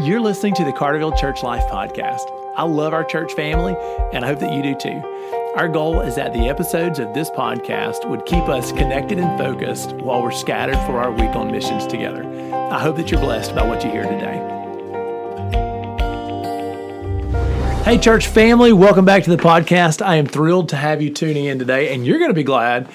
You're listening to the Carterville Church Life Podcast. I love our church family, and I hope that you do too. Our goal is that the episodes of this podcast would keep us connected and focused while we're scattered for our week on missions together. I hope that you're blessed by what you hear today. Hey, church family, welcome back to the podcast. I am thrilled to have you tuning in today, and you're going to be glad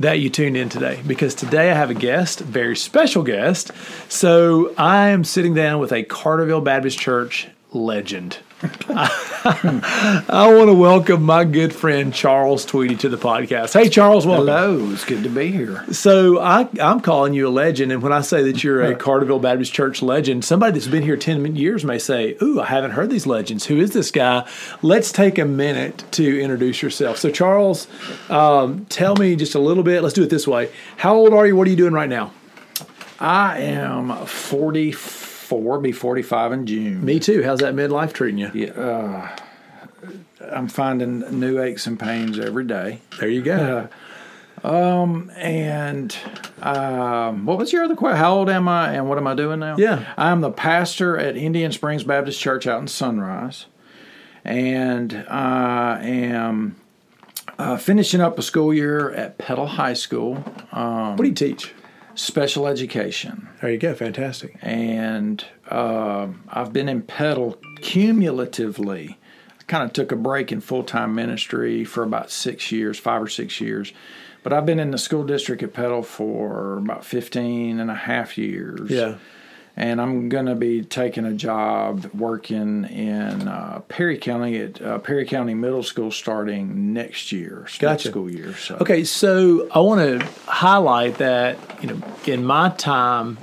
that you tuned in today because today I have a guest, very special guest. So I am sitting down with a Carterville Baptist Church legend. I want to welcome my good friend Charles Tweedy to the podcast. Hey, Charles, welcome. Hello, it's good to be here. So I, I'm calling you a legend, and when I say that you're a Carterville Baptist Church legend, somebody that's been here ten years may say, "Ooh, I haven't heard these legends. Who is this guy?" Let's take a minute to introduce yourself. So, Charles, um, tell me just a little bit. Let's do it this way. How old are you? What are you doing right now? I am 44, be 45 in June. Me too. How's that midlife treating you? Yeah, uh, I'm finding new aches and pains every day. There you go. Um, And um, what was your other question? How old am I and what am I doing now? Yeah. I'm the pastor at Indian Springs Baptist Church out in Sunrise. And I am uh, finishing up a school year at Petal High School, what do you teach? Special education. There you go. Fantastic. and uh, I've been in Petal cumulatively. I kind of took a break in full time ministry for about six years, five or six years. But I've been in the school district at Petal for about 15 and a half years. Yeah. And I'm going to be taking a job working in uh, Perry County at uh, Perry County Middle School starting next year, next Gotcha. school year. So. Okay, so I want to highlight that you know in my time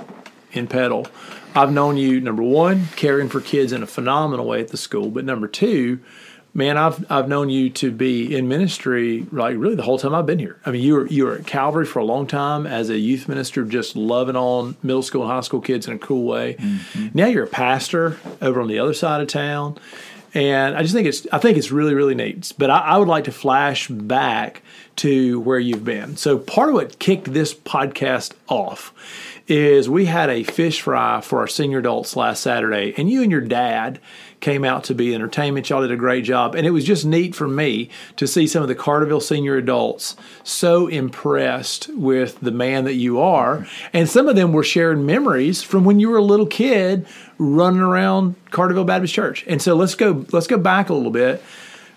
in Petal, I've known you number one caring for kids in a phenomenal way at the school, but number two, man, I've I've known you to be in ministry like really the whole time I've been here. I mean, you were you were at Calvary for a long time as a youth minister, just loving on middle school and high school kids in a cool way. Mm-hmm. Now you're a pastor over on the other side of town. And I just think it's I think it's really really neat. But I, I would like to flash back to where you've been. So part of what kicked this podcast off is we had a fish fry for our senior adults last Saturday, and you and your dad came out to be entertainment. Y'all did a great job, and it was just neat for me to see some of the Carterville senior adults so impressed with the man that you are, and some of them were sharing memories from when you were a little kid running around Carterville Baptist Church. And so let's go let's go back a little bit.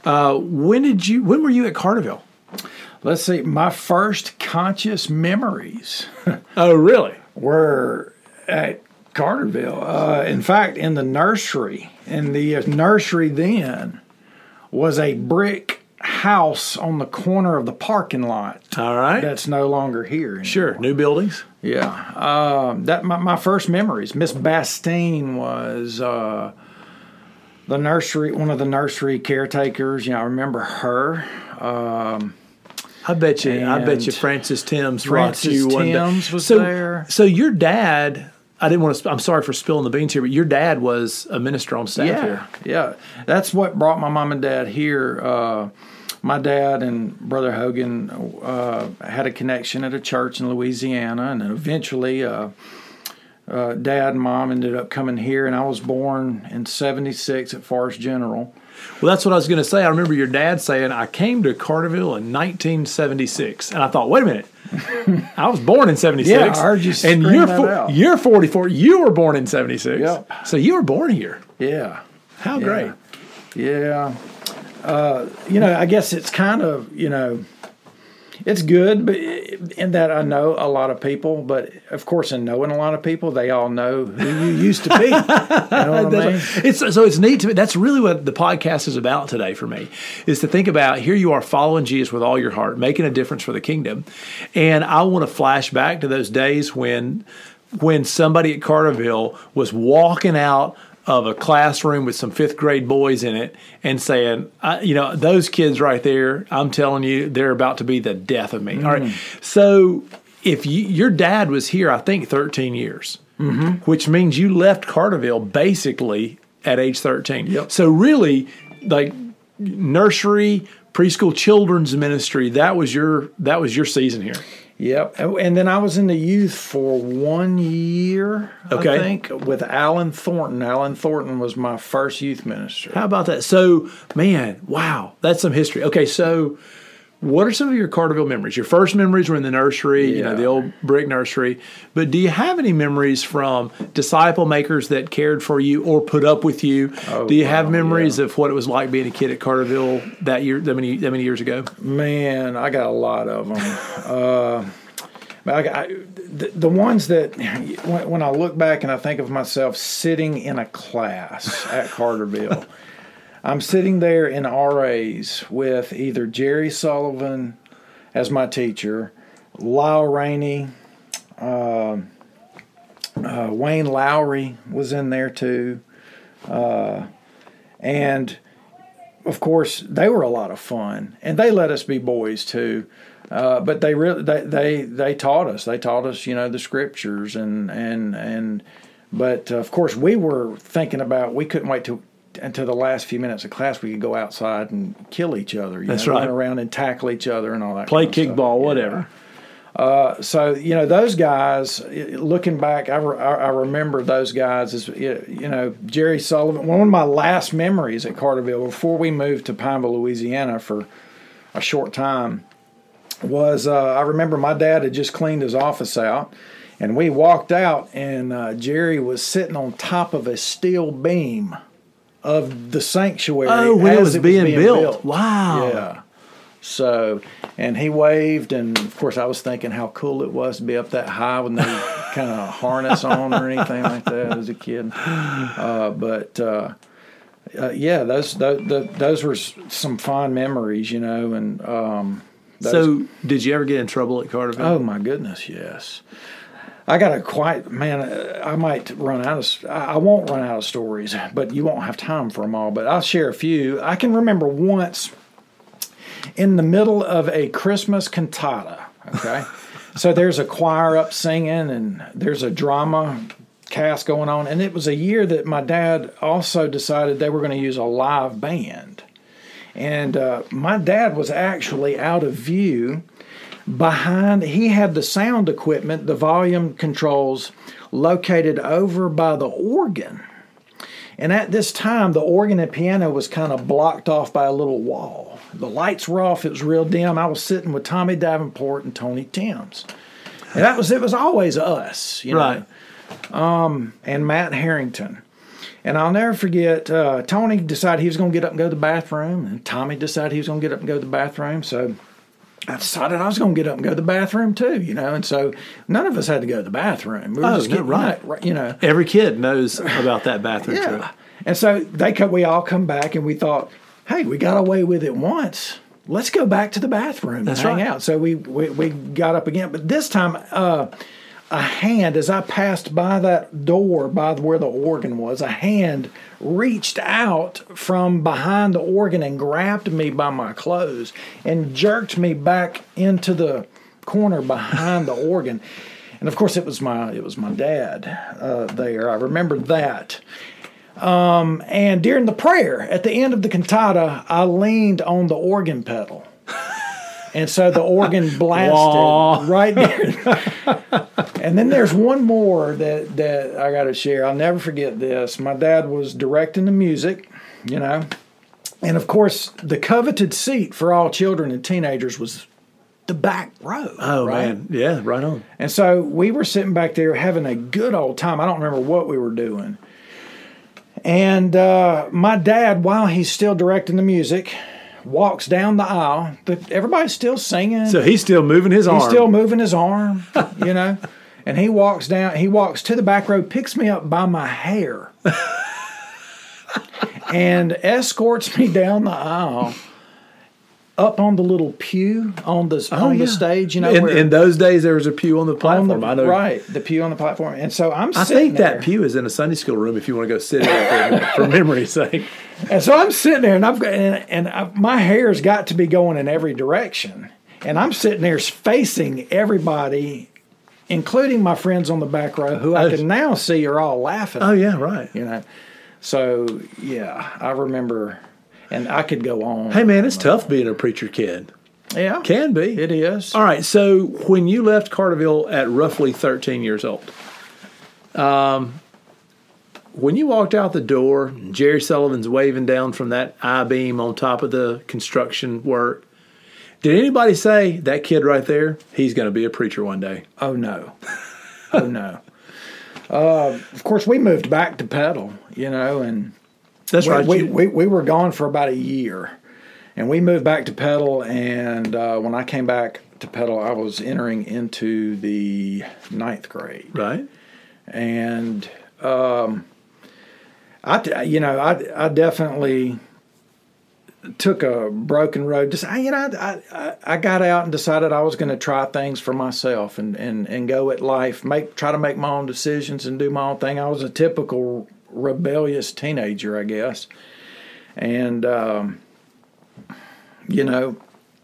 Uh, when did you? When were you at Carterville? Let's see, my first conscious memories. Oh, really? were at Carterville. Uh, in fact, in the nursery, and the uh, nursery then was a brick house on the corner of the parking lot. All right. That's no longer here. anymore. Sure. New buildings. Yeah. Um, that my, my first memories. Miss Bastine was uh, the nursery, one of the nursery caretakers. You know, I remember her. Um, I bet you. I bet you Francis Timms Francis you one day. Timms was so, there. So your dad. I didn't want to. I'm sorry for spilling the beans here, but your dad was a minister on staff Yeah, here. yeah. That's what brought my mom and dad here. Uh, my dad and brother Hogan uh, had a connection at a church in Louisiana, and then eventually, uh, uh, dad and mom ended up coming here. And I was born in '76 at Forest General. Well, that's what I was going to say. I remember your dad saying, "I came to Carterville in 1976," and I thought, "Wait a minute." I was born in '76. Yeah, I heard you And you're that fo- you're 44. You were born in '76. Yep. So you were born here. Yeah, How great. yeah. Uh, you know, I guess it's kind of you know, it's good, but eh, in that I know a lot of people. But of course, in knowing a lot of people, they all know who you used to be. You know what I mean? It's so it's neat to me. That's really what the podcast is about today for me, is to think about here you are following Jesus with all your heart, making a difference for the kingdom, and I want to flash back to those days when when somebody at Carterville was walking out of a classroom with some fifth grade boys in it and saying, I, you know, those kids right there, I'm telling you, they're about to be the death of me. All right. Mm-hmm. So if you, your dad was here, I think 13 years, mm-hmm. which means you left Carterville basically at age 13. Yep. So really, like nursery, preschool children's ministry, that was your that was your season here. Yep. And then I was in the youth for one year, Okay. I think, with Alan Thornton. Alan Thornton was my first youth minister. How about that? So, man, wow, that's some history. Okay, so what are some of your Carterville memories? Your first memories were in the nursery, you know, the old brick nursery. But do you have any memories from disciple makers that cared for you or put up with you? Oh, do you have memories yeah. of what it was like being a kid at Carterville that year, that many that many years ago? Man, I got a lot of them. uh, but I, I, the, the ones that, when, when I look back and I think of myself sitting in a class at Carterville, I'm sitting there in RAs with either Jerry Sullivan as my teacher, Lyle Rainey, uh, uh, Wayne Lowry was in there too. Uh, and of course, they were a lot of fun, and they let us be boys too. Uh, but they really they, they they taught us. They taught us, you know, the scriptures and and and. But uh, of course, we were thinking about we couldn't wait till until the last few minutes of class we could go outside and kill each other. You That's know, right. Run around and tackle each other and all that. Play kind of kickball, Yeah. whatever. So you know those guys. Looking back, I, re- I remember those guys as you know Jerry Sullivan. One of my last memories at Carterville before we moved to Pineville, Louisiana for a short time was uh, I remember my dad had just cleaned his office out, and we walked out, and uh, Jerry was sitting on top of a steel beam of the sanctuary. Oh, when it as was being built. Wow. Yeah. So, and he waved, and of course, I was thinking how cool it was to be up that high with no kind of harness on or anything like that as a kid. Uh, but uh, uh, yeah, those, those those were some fond memories, you know. And um, those- So, did you ever get in trouble at Carterville? oh my goodness, yes. I got a quite man. I might run out of. I won't run out of stories, but you won't have time for them all. But I'll share a few. I can remember once in the middle of a Christmas cantata. Okay, so there's a choir up singing, and there's a drama cast going on, and it was a year that my dad also decided they were going to use a live band, and uh, my dad was actually out of view behind he had the sound equipment the volume controls located over by the organ and at this time the organ and piano was kind of blocked off by a little wall the lights were off it was real dim i was sitting with tommy davenport and tony timms and that was it was always us you know right. and Matt Harrington. And I'll never forget, uh, Tony decided he was going to get up and go to the bathroom, and Tommy decided he was going to get up and go to the bathroom. So I decided I was going to get up and go to the bathroom too, you know. And so none of us had to go to the bathroom. We were Oh, just no, getting, right. You know, Every kid knows about that bathroom trip. yeah. And so they co- we all come back and we thought, hey, we got away with it once. Let's go back to the bathroom That's and hang right. out. So we, we we got up again, but this time uh, a hand as I passed by that door by where the organ was, a hand reached out from behind the organ and grabbed me by my clothes and jerked me back into the corner behind the organ. And of course, it was my it was my dad uh, there. I remember that. Um, and during the prayer at the end of the cantata, I leaned on the organ pedal. And so the organ blasted right there. and then there's one more that, that I got to share. I'll never forget this. My dad was directing the music, you know. And of course, the coveted seat for all children and teenagers was the back row. Oh right? man, yeah, right on. And so we were sitting back there having a good old time. I don't remember what we were doing. And uh, my dad, while he's still directing the music, walks down the aisle. The, everybody's still singing. So he's still moving his arm. he's still moving his arm, you know. And he walks down. He walks to the back row, picks me up by my hair, and escorts me down the aisle. Up on the little pew on the oh, on Oh, yeah. the stage, you know, in, where- in those days there was a pew on the on platform. the, I know. right the pew on the platform and so i'm sitting I sitting think that pew is in a Sunday school room if you want to go sit it for, for memory's sake. and so i'm sitting there and i've got and, and I, my hair's got to be going in every direction and i'm sitting there facing everybody including my friends on the back row who i Oh. can now see are all laughing Oh yeah, right. you know so yeah i remember and i could go on Hey man, it's tough being a preacher kid. Yeah, Can be. it is. All right. So when you left Carterville at roughly 13 years old, um, when you walked out the door, Jerry Sullivan's waving down from that I beam on top of the construction work. Did anybody say that kid right there? He's going to be a preacher one day. Oh no, oh no. Uh, of course, we moved back to Petal, you know, and That's we, right. we, we, we were gone for about a year, and we moved back to Petal. And uh, when I came back to Petal, I was entering into the ninth grade, right. and um, I, you know, I, I definitely took a broken road. Just I, you know, I, I, I got out and decided I was going to try things for myself and, and, and go at life, make try to make my own decisions and do my own thing. I was a typical rebellious teenager, I guess, and um, you know.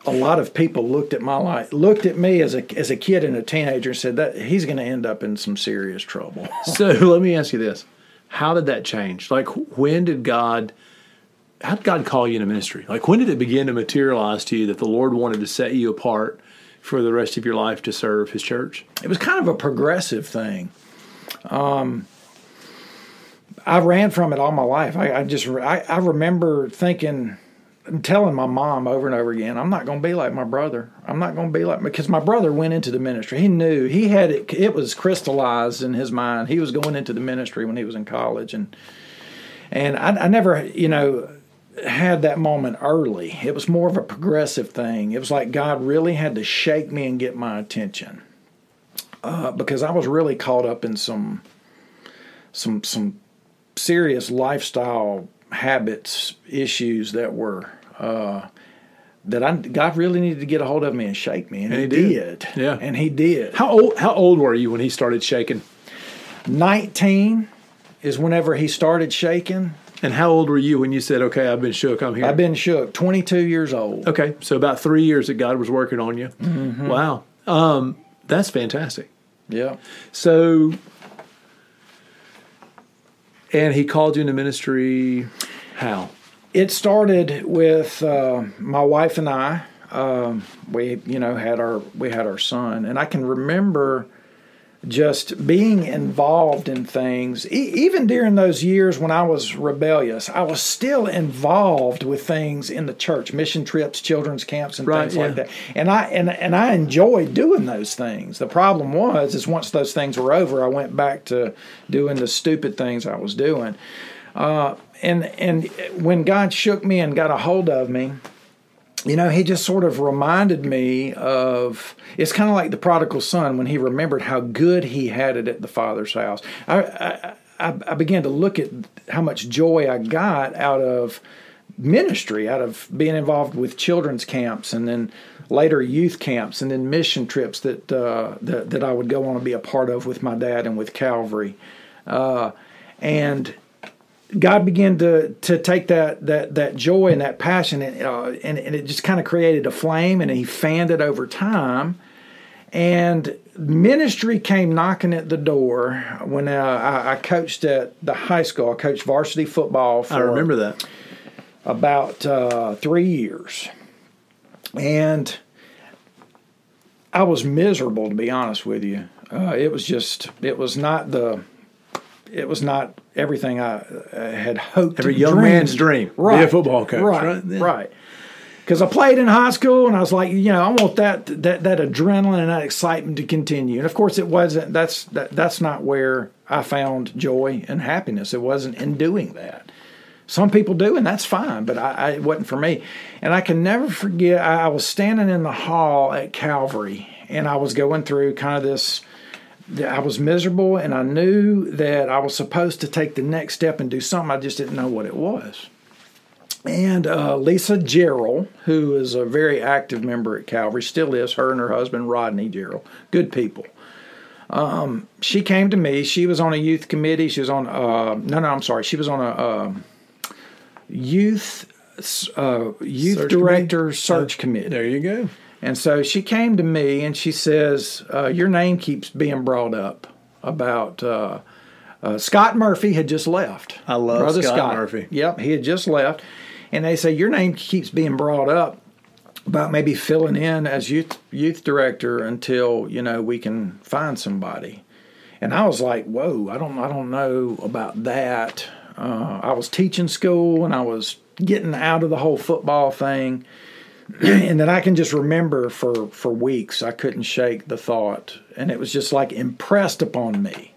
A lot of people looked at my life, looked at me as a as a kid and a teenager, and said that he's going to end up in some serious trouble. So let me ask you this: How did that change? Like, when did God? How did God call you into ministry? Like, when did it begin to materialize to you that the Lord wanted to set you apart for the rest of your life to serve His church? it was kind of a progressive thing. Um, I ran from it all my life. I, I just I, I remember thinking, and telling my mom over and over again, I'm not going to be like my brother. I'm not going to be like because my brother went into the ministry. He knew he had it. It was crystallized in his mind. He was going into the ministry when he was in college, and and I, I never, you know, had that moment early. It was more of a progressive thing. It was like God really had to shake me and get my attention uh, because I was really caught up in some some some serious lifestyle habits issues that were uh, that I God really needed to get a hold of me and shake me, and, And he, he did. did. Yeah. and he did. How old? How old were you when He started shaking? Nineteen is whenever he started shaking. And how old were you when you said, "Okay, I've been shook. I'm here"? I've been shook. Twenty two years old. okay, so about three years that God was working on you. Wow, um, that's fantastic. Yeah. So, and He called you into ministry. How? It started with uh, my wife and I. Um, we, you know, had our we had our son, and I can remember just being involved in things. E- even during those years when I was rebellious, I was still involved with things in the church, mission trips, children's camps, and Right, things like that. And I and and I enjoyed doing those things. The problem was, is once those things were over, I went back to doing the stupid things I was doing. Uh, and and when God shook me and got a hold of me, you know, he just sort of reminded me of it's kind of like the prodigal son when he remembered how good he had it at the father's house. I, I, I began to look at how much joy I got out of ministry, out of being involved with children's camps and then later youth camps and then mission trips that uh, that, that I would go on and be a part of with my dad and with Calvary. Uh, and God began to to take that that that joy and that passion and uh, and, and it just kind of created a flame and he fanned it over time and ministry came knocking at the door when uh, I, I coached at the high school. I coached varsity football for I remember that. about uh, three years, and I was miserable to be honest with you. Uh, it was just it was not the it was not everything I uh, had hoped. Every young dreamed. man's dream, be a football coach, right? right? Right. Because I played in high school, and I was like, you know, I want that that that adrenaline and that excitement to continue. And of course, it wasn't. That's that, that's not where I found joy and happiness. It wasn't in doing that. Some people do, and that's fine, but I, I, it wasn't for me. And I can never forget, I, I was standing in the hall at Calvary, and I was going through kind of this. I was miserable, and I knew that I was supposed to take the next step and do something. I just didn't know what it was. And uh, Lisa Gerald, who is a very active member at Calvary, still is, her and her husband, Rodney Gerald, good people Um, she came to me. She was on a youth committee. She was on uh, no, no, I'm sorry. She was on a uh, youth uh, youth Search director committee? search committee. There you go. And so she came to me and she says, uh, "Your name keeps being brought up about." Uh, uh, Scott Murphy had just left. I love brother Scott Murphy. Yep, he had just left, and they say your name keeps being brought up about maybe filling in as youth youth director until you know we can find somebody. And I was like, whoa, I don't I don't know about that. Uh, I was teaching school and I was getting out of the whole football thing. and then I can just remember for, for weeks, I couldn't shake the thought. And it was just like impressed upon me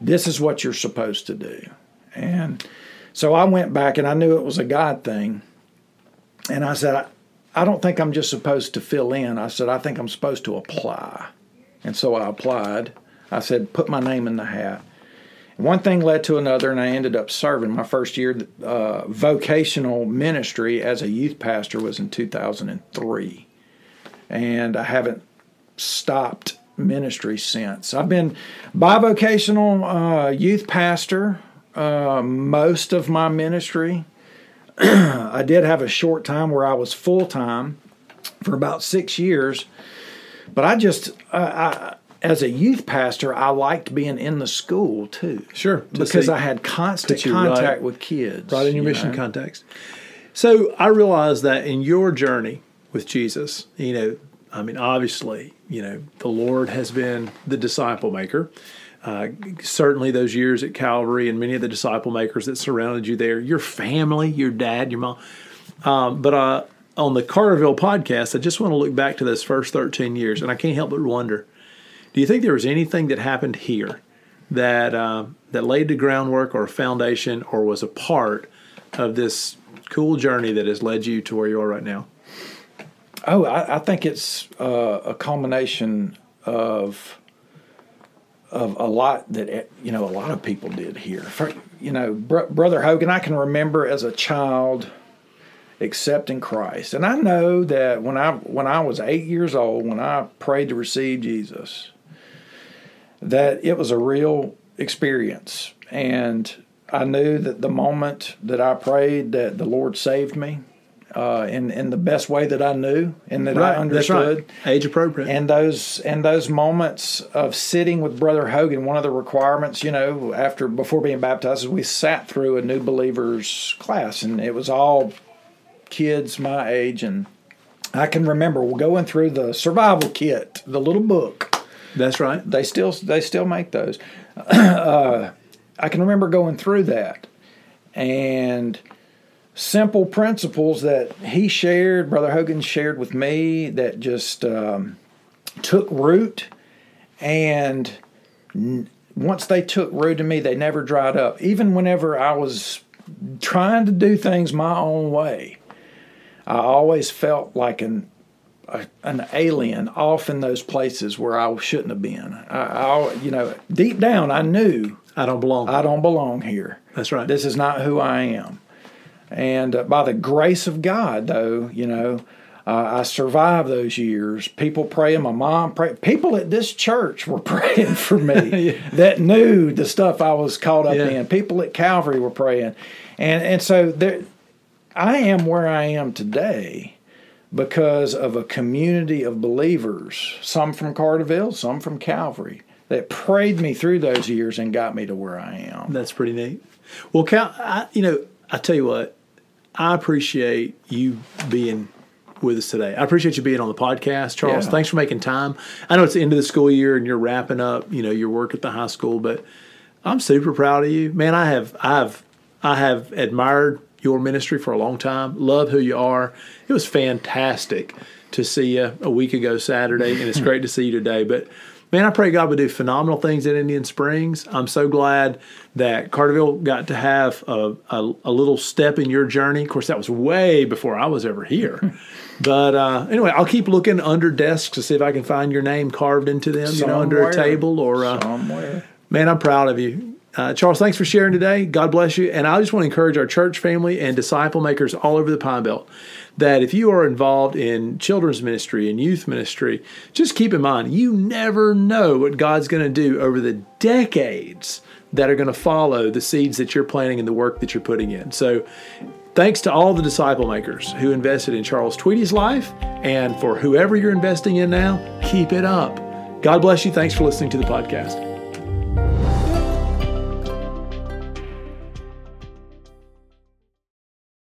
this is what you're supposed to do. And so I went back and I knew it was a God thing. And I said, I, I don't think I'm just supposed to fill in. I said, I think I'm supposed to apply. And so I applied. I said, put my name in the hat. One thing led to another, and I ended up serving. My first year uh, vocational ministry as a youth pastor was in 2003. And I haven't stopped ministry since. I've been bivocational uh, youth pastor uh, most of my ministry. I did have a short time where I was full time for about six years, but I just, I, as a youth pastor, I liked being in the school too. Sure, because I had constant contact right, with kids, right in your you mission know? context. So I realized that in your journey with Jesus, you know, I mean, obviously, you know, the Lord has been the disciple maker. Uh, certainly, those years at Calvary and many of the disciple makers that surrounded you there, your family, your dad, your mom. Um, but uh, on the Carterville podcast, I just want to look back to those first 13 years, and I can't help but wonder do you think there was anything that happened here that, uh, that laid the groundwork or foundation or was a part of this cool journey that has led you to where you are right now? Oh, I, I think it's uh, a culmination of of a lot that you know a lot of people did here. For, you know, Br- Brother Hogan, I can remember as a child accepting Christ, and I know that when I when I was eight years old, when I prayed to receive Jesus, that it was a real experience, and I knew that the moment that I prayed that the Lord saved me, uh, in in the best way that I knew and that right, I understood. Right. Age appropriate. And those and those moments of sitting with Brother Hogan, one of the requirements, you know, after before being baptized, is we sat through a new believers class, and it was all kids my age, and I can remember going through the survival kit, the little book. That's right. They still they still make those. Uh, I can remember going through that, and simple principles that he shared, Brother Hogan shared with me, that just um, took root. And n- once they took root in me, they never dried up. Even whenever I was trying to do things my own way, I always felt like an a, an alien off in those places where I shouldn't have been. I, I, you know, deep down, I knew I don't belong. I don't belong here. That's right. This is not who I am. And uh, by the grace of God, though, you know, uh, I survived those years. People praying, my mom praying. People at this church were praying for me yeah. that knew the stuff I was caught up yeah. in. People at Calvary were praying, and and so there, I am where I am today because of a community of believers. Some from Carterville, some from Calvary, that prayed me through those years and got me to where I am. That's pretty neat. Well, Cal, I, you know, I tell you what, I appreciate you being with us today. I appreciate you being on the podcast, Charles. Yeah. Thanks for making time. I know it's the end of the school year and you're wrapping up, you know, your work at the high school, but I'm super proud of you, man. I have, I have, I have admired your ministry for a long time. Love who you are. It was fantastic to see you a week ago Saturday, and it's great to see you today. But man, I pray God would do phenomenal things at Indian Springs. I'm so glad that Carterville got to have a, a, a little step in your journey. Of course, that was way before I was ever here. but uh, anyway, I'll keep looking under desks to see if I can find your name carved into them, somewhere, you know, under a table or uh, somewhere. Man, I'm proud of you. Uh, Charles, thanks for sharing today. God bless you. And I just want to encourage our church family and disciple makers all over the Pine Belt that if you are involved in children's ministry and youth ministry, just keep in mind you never know what God's going to do over the decades that are going to follow the seeds that you're planting and the work that you're putting in. So, thanks to all the disciple makers who invested in Charles Tweedy's life, and for whoever you're investing in now, keep it up. God bless you. Thanks for listening to the podcast.